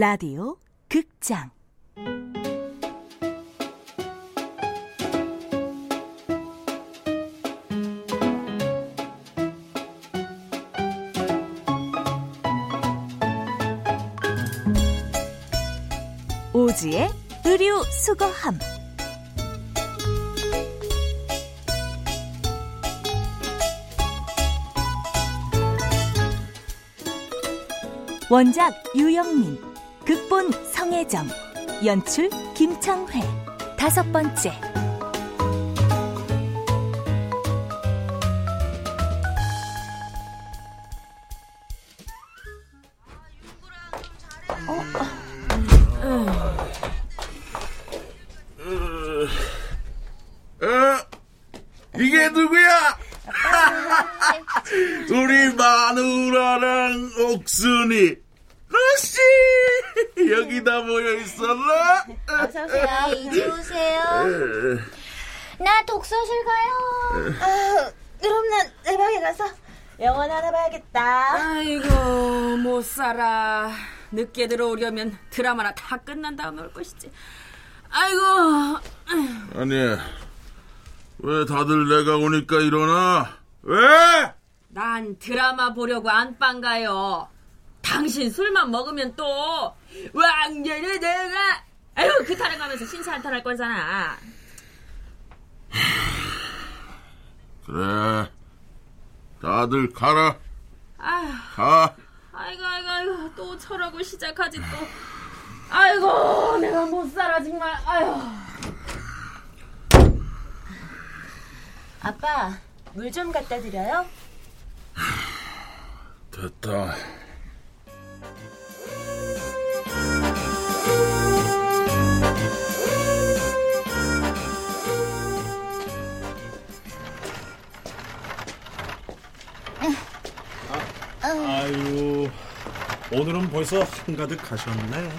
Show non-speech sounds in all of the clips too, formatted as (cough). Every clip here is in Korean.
라디오 극장. 오지의 의류 수거함. 원작 유영민 극본 성혜정 연출 김창회 다섯 번째 나 독서실 가요. 아, 그럼 난 내 방에 가서 영화 하나 봐야겠다. 아이고 못 살아 늦게 들어오려면 드라마나 다 끝난 다음에 올 것이지 아이고 아니 왜 다들 내가 오니까 일어나? 왜? 난 드라마 보려고 안방 가요 당신 술만 먹으면 또 왕년의 내가 아유 그 타령하면서 신사한탄할 거잖아. 그래. 다들 가라. 아휴. 가. 아이고 아이고 아이고 또 철하고 시작하지 또. 아이고 내가 못 살아 정말. 아유 아빠, 물 좀 갖다 드려요? 됐다 아유, 오늘은 벌써 한가득 가셨네.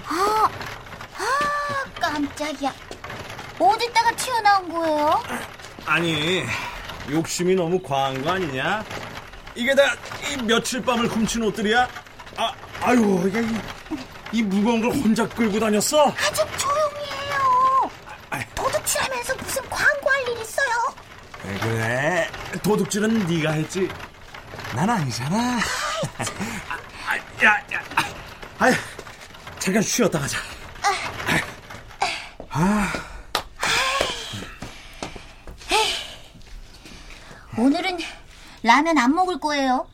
깜짝이야. 어디다가 튀어나온 거예요? 아니, 욕심이 너무 과한 거 아니냐? 이게 다 이 며칠 밤을 훔친 옷들이야? 아, 아유, 이게 이, 이 무거운 걸 혼자 끌고 다녔어? 아, 좀 조용히 해요. 아이. 도둑질하면서 무슨 광고할 일 있어요? 왜 그래? 도둑질은 네가 했지. 난 아니잖아. 아, 야, 야, 아, 잠깐 쉬었다 가자. 오늘은 라면 안 먹을 거예요.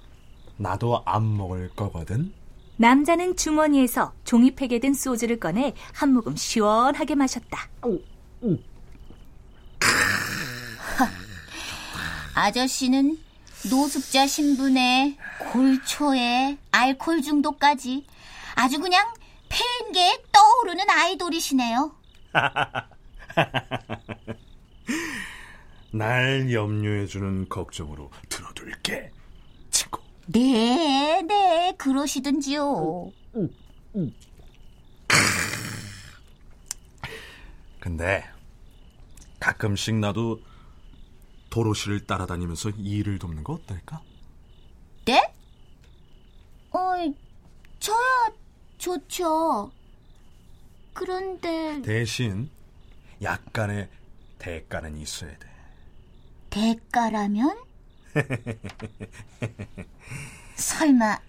나도 안 먹을 거거든. 남자는 주머니에서 종이팩에 든 소주를 꺼내 한 모금 시원하게 마셨다 아저씨는 노숙자 신분에 골초에 알코올 중독까지 아주 그냥 폐인계에 떠오르는 아이돌이시네요. (laughs) 날 염려해주는 걱정으로 들어둘게, 친구. 네, 네, 그러시든지요. 근데 가끔씩 나도 도로시를 따라다니면서 일을 돕는 거 어떨까? 네? 어, 저야 좋죠. 그런데 대신 약간의 대가는 있어야 돼. 대가라면? (laughs) 설마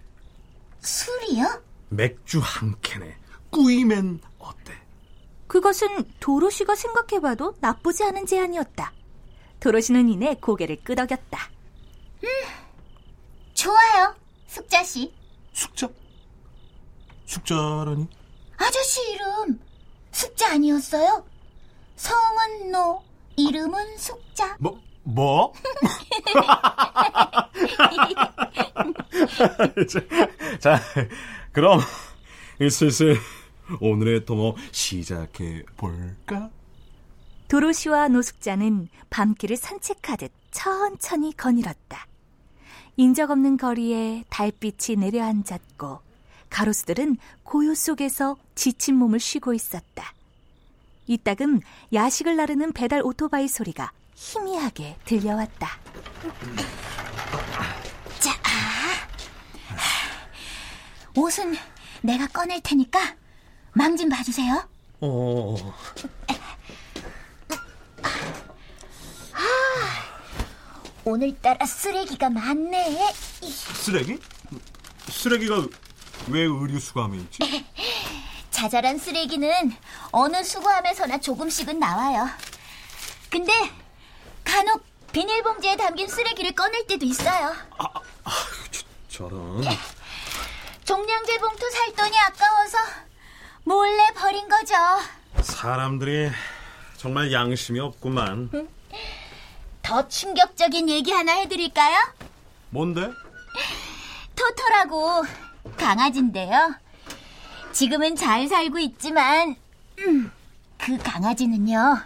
술이요? 맥주 한 캔에 꾸이면 어때? 그것은 도로시가 생각해봐도 나쁘지 않은 제안이었다 도로시는 이내 고개를 끄덕였다 좋아요, 숙자 씨. 숙자? 숙자라니? 아저씨 이름 숙자 아니었어요? 성은 노, 이름은 숙자. 뭐, 뭐? 자, (laughs) 자, 그럼 슬슬 오늘의 통어 시작해 볼까? 도로시와 노숙자는 밤길을 산책하듯 천천히 거닐었다. 인적 없는 거리에 달빛이 내려앉았고 가로수들은 고요 속에서 지친 몸을 쉬고 있었다. 이따금 야식을 나르는 배달 오토바이 소리가 희미하게 들려왔다. 자, 옷은 내가 꺼낼 테니까 망 좀 봐주세요. 어, 오늘따라 쓰레기가 많네. 쓰레기? 쓰레기가 왜 의류 수거함에 있지? (laughs) 자잘한 쓰레기는 어느 수거함에서나 조금씩은 나와요. 근데 간혹 비닐봉지에 담긴 쓰레기를 꺼낼 때도 있어요. 저런. (laughs) 종량제 봉투 살 돈이 아까워서 몰래 버린 거죠. 사람들이 정말 양심이 없구만. 더 충격적인 얘기 하나 해드릴까요? 뭔데? 토토라고 강아지인데요. 지금은 잘 살고 있지만 음, 그 강아지는요.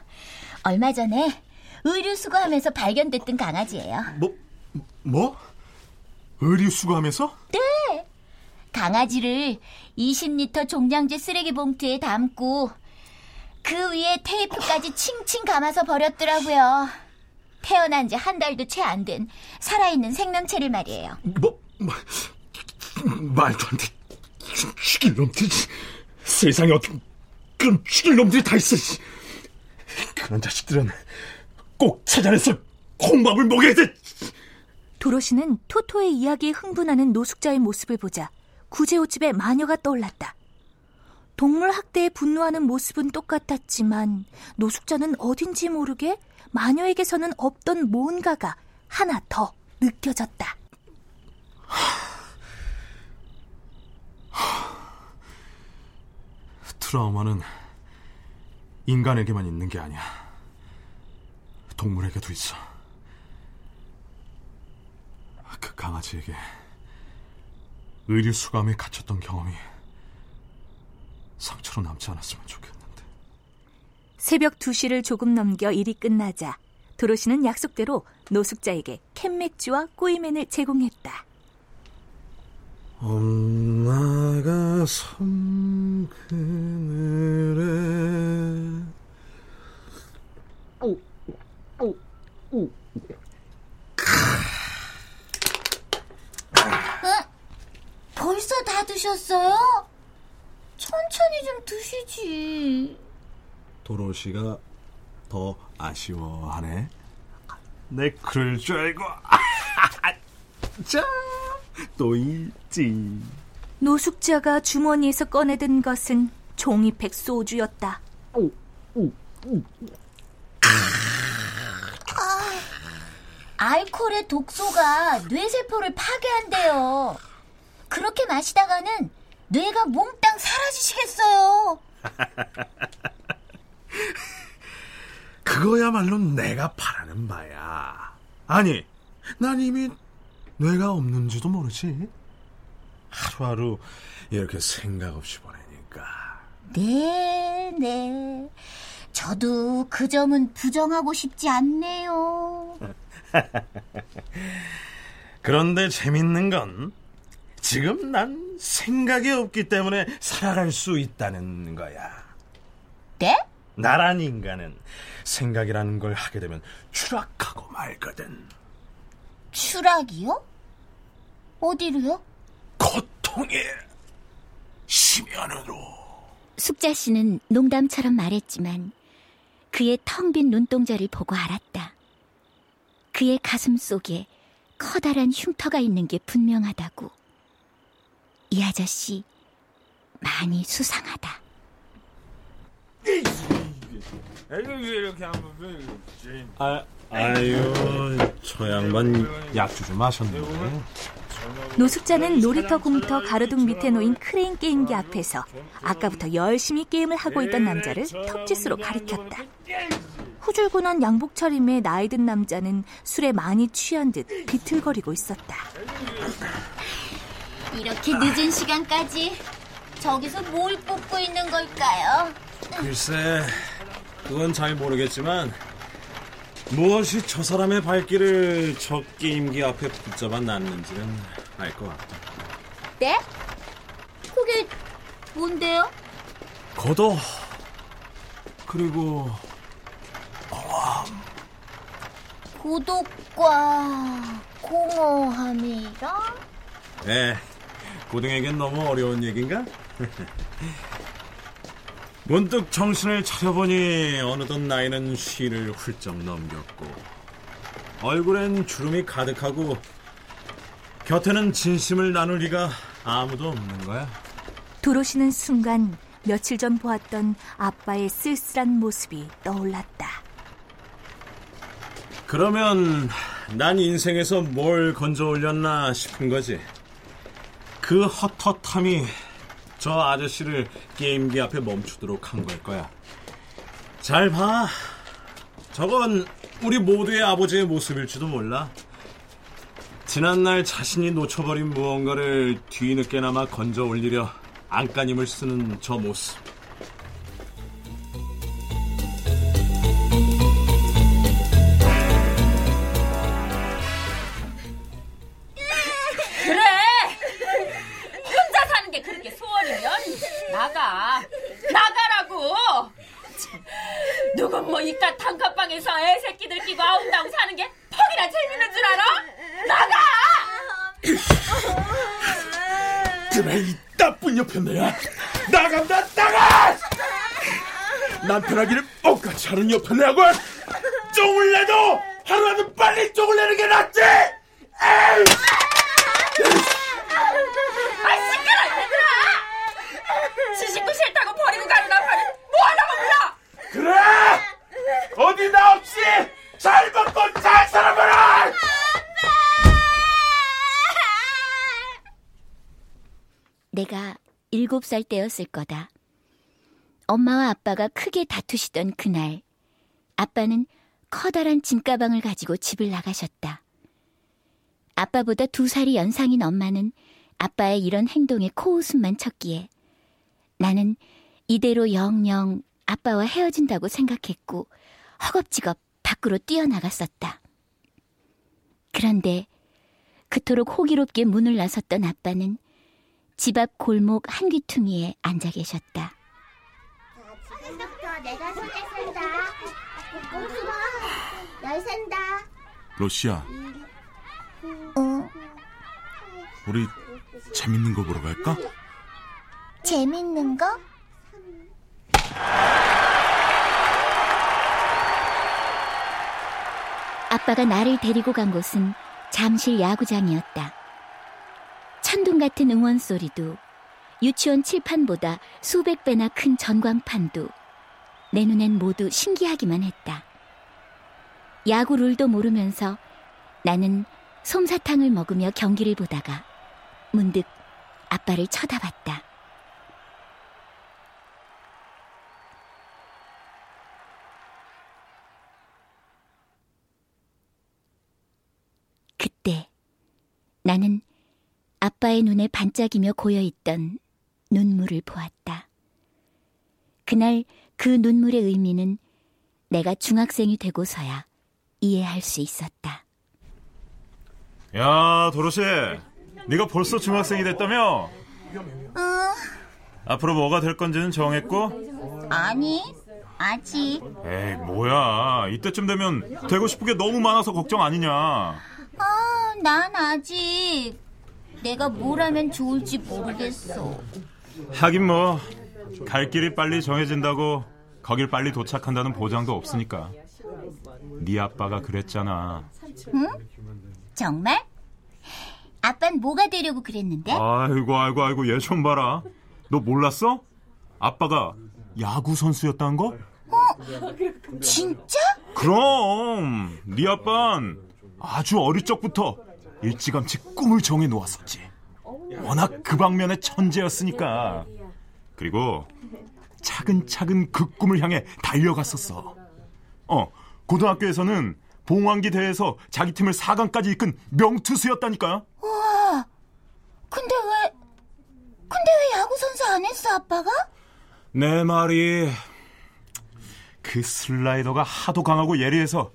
얼마 전에 의류 수거하면서 발견됐던 강아지예요. 뭐, 뭐? 의류 수거함에서? 네. 강아지를 20리터 종량제 쓰레기 봉투에 담고 그 위에 테이프까지 칭칭 감아서 버렸더라고요. 태어난 지 한 달도 채 안 된 살아있는 생명체를 말이에요. 뭐, 뭐 말도 안 돼. 죽일 놈들. 세상에 어떻게 그런 죽일 놈들이 다 있어. 그런 자식들은 꼭 찾아내서 콩밥을 먹여야 돼. 도로시는 토토의 이야기에 흥분하는 노숙자의 모습을 보자 구제호집에 마녀가 떠올랐다. 동물 학대에 분노하는 모습은 똑같았지만 노숙자는 어딘지 모르게 마녀에게서는 없던 뭔가가 하나 더 느껴졌다. 트라우마는 인간에게만 있는 게 아니야. 동물에게도 있어. 그 강아지에게 의류 수감에 갇혔던 경험이 상처로 남지 않았으면 좋겠는데. 새벽 2시를 조금 넘겨 일이 끝나자 도로시는 약속대로 노숙자에게 캔맥주와 꼬이맨을 제공했다. 엄마가 섬 그늘에 벌써 다 드셨어요? 천천히 좀 드시지. 도로시가 더 아쉬워하네. 내 그럴 줄 알고 (laughs) 자, 또 있지. 노숙자가 주머니에서 꺼내든 것은 종이팩 소주였다. 알코올의 독소가 뇌세포를 파괴한대요. 그렇게 마시다가는 뇌가 몽땅 사라지시겠어요. (laughs) 그거야말로 내가 바라는 바야. 아니, 난 이미 뇌가 없는지도 모르지. 하루하루 이렇게 생각 없이 보내니까. 네, 네. 저도 그 점은 부정하고 싶지 않네요. (laughs) 그런데 재밌는 건 지금 난 생각이 없기 때문에 살아갈 수 있다는 거야. 네? 나란 인간은 생각이라는 걸 하게 되면 추락하고 말거든. 추락이요? 어디로요? 고통의 심연으로. 숙자 씨는 농담처럼 말했지만 그의 텅 빈 눈동자를 보고 알았다. 그의 가슴 속에 커다란 흉터가 있는 게 분명하다고. 이 아저씨 많이 수상하다. 아, 아유, 저 양반 약주 좀 마셨는데. 노숙자는 놀이터 공터 가로등 밑에 놓인 크레인 게임기 앞에서 아까부터 열심히 게임을 하고 있던 남자를 턱짓으로 가리켰다. 후줄근한 양복 차림의 나이 든 남자는 술에 많이 취한 듯 비틀거리고 있었다. 이렇게 늦은 시간까지 저기서 뭘 뽑고 있는 걸까요? 글쎄, 그건 잘 모르겠지만 무엇이 저 사람의 발길을 저 게임기 앞에 붙잡아 놨는지는 알 것 같다. 네? 그게 뭔데요? 걷어. 그리고 고독과 공허함이라? 네, 고등에겐 너무 어려운 얘기인가? (laughs) 문득 정신을 차려보니 어느덧 나이는 쉰을 훌쩍 넘겼고 얼굴엔 주름이 가득하고 곁에는 진심을 나눌 리가 아무도 없는 거야. 들어오시는 순간 며칠 전 보았던 아빠의 쓸쓸한 모습이 떠올랐다. 그러면 난 인생에서 뭘 건져 올렸나 싶은 거지. 그 헛헛함이 저 아저씨를 게임기 앞에 멈추도록 한 걸 거야. 잘 봐. 저건 우리 모두의 아버지의 모습일지도 몰라. 지난날 자신이 놓쳐버린 무언가를 뒤늦게나마 건져 올리려 안간힘을 쓰는 저 모습. 단칸방에서 애 새끼들 끼고 아웅다웅 사는 게 퍽이나 재밌는 줄 알아? 나가! 그래 이 나쁜 여편네야 나간다 나가 남편 하기를 억같이 하는 여편네하고 쫑을 내도 하루라도 빨리 쫑을 내는 게 낫지 에이! 아 시끄러 얘들아! 시식구 싫다고 버리고 가는 남편을 뭐하려고 불러! 그래 어디 나 없이 잘 먹고 잘 살아봐라 내가 일곱 살 때였을 거다. 엄마와 아빠가 크게 다투시던 그날, 아빠는 커다란 짐가방을 가지고 집을 나가셨다. 아빠보다 두 살이 연상인 엄마는 아빠의 이런 행동에 코웃음만 쳤기에 나는 이대로 영영 아빠와 헤어진다고 생각했고 허겁지겁 밖으로 뛰어나갔었다. 그런데 그토록 호기롭게 문을 나섰던 아빠는 집 앞 골목 한 귀퉁이에 앉아 계셨다. 지금부터 내가 손에 산다. 꼼수마, 열 산다. 로시야 어, 우리 재밌는 거 보러 갈까? 재밌는 거? 아빠가 나를 데리고 간 곳은 잠실 야구장이었다. 천둥 같은 응원 소리도 유치원 칠판보다 수백 배나 큰 전광판도 내 눈엔 모두 신기하기만 했다. 야구 룰도 모르면서 나는 솜사탕을 먹으며 경기를 보다가 문득 아빠를 쳐다봤다. 그때 나는 아빠의 눈에 반짝이며 고여있던 눈물을 보았다. 그날 그 눈물의 의미는 내가 중학생이 되고서야 이해할 수 있었다. 야, 도로시. 네가 벌써 중학생이 됐다며? 앞으로 뭐가 될 건지는 정했고? 아니, 아직. 에이, 뭐야. 이때쯤 되면 되고 싶은 게 너무 많아서 걱정 아니냐. 아, 난 아직. 내가 뭘 하면 좋을지 모르겠어. 하긴 뭐, 갈 길이 빨리 정해진다고 거길 빨리 도착한다는 보장도 없으니까. 네 아빠가 그랬잖아. 정말? 아빤 뭐가 되려고 그랬는데? 아이고, 아이고, 아이고, 얘 좀 봐라. 너 몰랐어? 아빠가 야구 선수였다는 거? 진짜? 그럼 네 아빤 아주 어릴 적부터 일찌감치 꿈을 정해 놓았었지. 워낙 그 방면의 천재였으니까. 그리고 차근차근 그 꿈을 향해 달려갔었어. 어, 고등학교에서는 봉황기 대회에서 자기 팀을 4강까지 이끈 명투수였다니까. 우와. 근데 왜, 근데 왜 야구 선수 안 했어, 아빠가? 내 말이 그 슬라이더가 하도 강하고 예리해서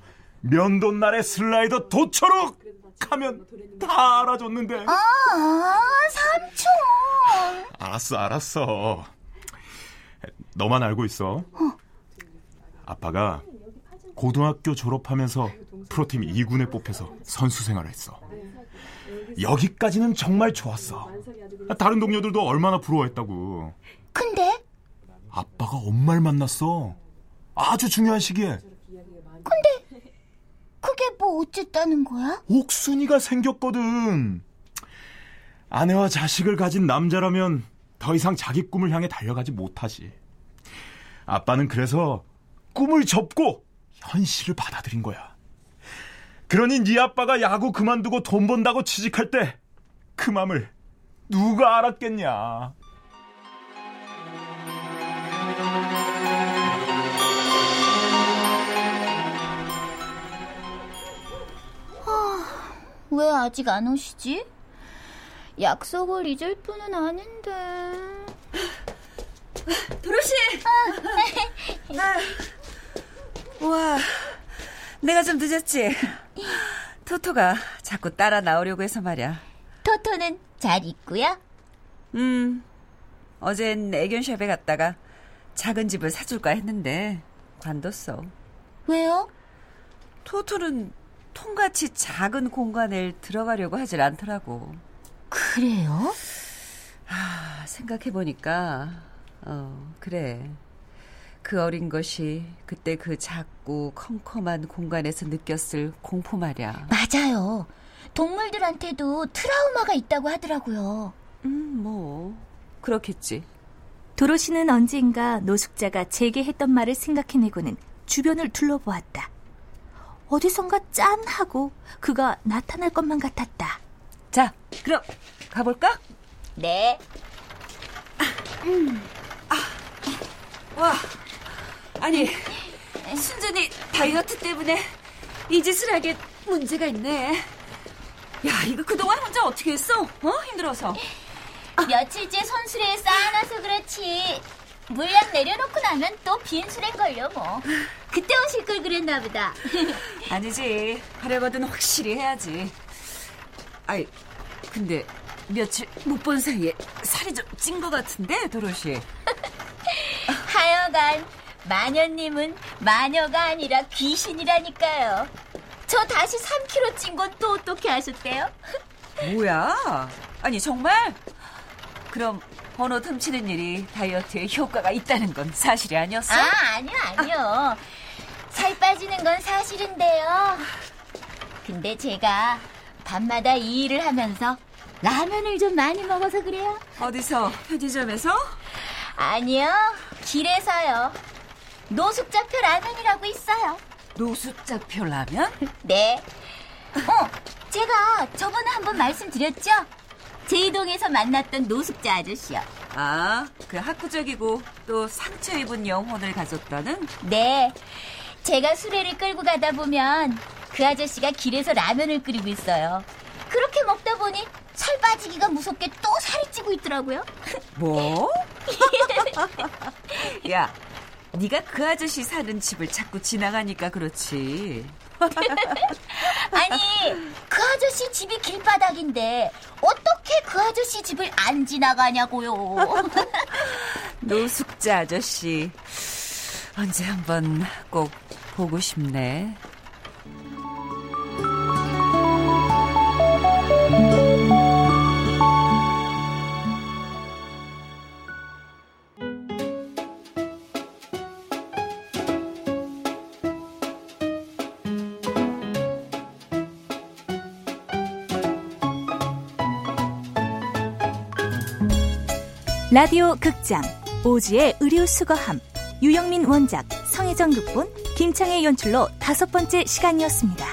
면도날의 슬라이더 도처록 하면 다 알아줬는데. 아, 삼촌. 알았어, 알았어. 너만 알고 있어. 아빠가 고등학교 졸업하면서 프로팀 2군에 뽑혀서 선수 생활을 했어. 여기까지는 정말 좋았어. 다른 동료들도 얼마나 부러워했다고. 근데? 아빠가 엄마를 만났어. 아주 중요한 시기에. 근데 어쨌다는 거야? 옥순이가 생겼거든. 아내와 자식을 가진 남자라면 더 이상 자기 꿈을 향해 달려가지 못하지. 아빠는 그래서 꿈을 접고 현실을 받아들인 거야. 그러니 네 아빠가 야구 그만두고 돈 번다고 취직할 때 그 맘을 누가 알았겠냐. 왜 아직 안 오시지? 약속을 잊을 뿐은 아닌데. 도로시! 와, 내가 좀 늦었지? 토토가 자꾸 따라 나오려고 해서 말이야. 토토는 잘 있고요? 음, 어젠 애견샵에 갔다가 작은 집을 사줄까 했는데 관뒀어. 왜요? 토토는 통같이 작은 공간에 들어가려고 하질 않더라고. 그래요? 아, 생각해보니까, 어, 그래. 그 어린 것이 그때 그 작고 컴컴한 공간에서 느꼈을 공포 말이야. 맞아요. 동물들한테도 트라우마가 있다고 하더라고요. 음, 뭐, 그렇겠지. 도로시는 언젠가 노숙자가 제게 했던 말을 생각해내고는 주변을 둘러보았다. 어디선가 짠 하고 그가 나타날 것만 같았다. 자, 그럼 가볼까? 네. 와, 아니, 순전히 다이어트 때문에 이 짓을 하게 문제가 있네. 야, 이거 그동안 혼자 어떻게 했어? 어? 힘들어서. 며칠째 손수레에 쌓아놔서 그렇지. 물량 내려놓고 나면 또 빈수레걸요, 뭐. 그때 오실 걸 그랬나 보다. (laughs) 아니지. 하려거든 확실히 해야지. 아이, 근데 며칠 못 본 사이에 살이 좀 찐 것 같은데, 도로시. (laughs) 하여간 마녀님은 마녀가 아니라 귀신이라니까요. 저 다시 3kg 찐 건 또 어떻게 하셨대요? (laughs) 뭐야? 아니, 정말? 그럼 번호 훔치는 일이 다이어트에 효과가 있다는 건 사실이 아니었어? 아, 아니요, 아니요. 살 빠지는 건 사실인데요. 근데 제가 밤마다 이 일을 하면서 라면을 좀 많이 먹어서 그래요. 어디서? 편의점에서? 아니요, 길에서요. 노숙자표 라면이라고 있어요. 노숙자표 라면? (laughs) 네. 어, 제가 저번에 한번 말씀드렸죠? 제이동에서 만났던 노숙자 아저씨요. 아, 그 학구적이고 또 상처 입은 영혼을 가졌다는? 네. 제가 수레를 끌고 가다 보면 그 아저씨가 길에서 라면을 끓이고 있어요. 그렇게 먹다 보니 살 빠지기가 무섭게 또 살이 찌고 있더라고요. 뭐? (laughs) 야, 네가 그 아저씨 사는 집을 자꾸 지나가니까 그렇지. (laughs) 아니, 그 아저씨 집이 길바닥인데 어떻게 그 아저씨 집을 안 지나가냐고요. (laughs) 노숙자 아저씨. 언제 한번 꼭 보고 싶네. 라디오 극장 오지의 의류 수거함 유영민 원작 성혜정 극본 김창의 연출로 다섯 번째 시간이었습니다.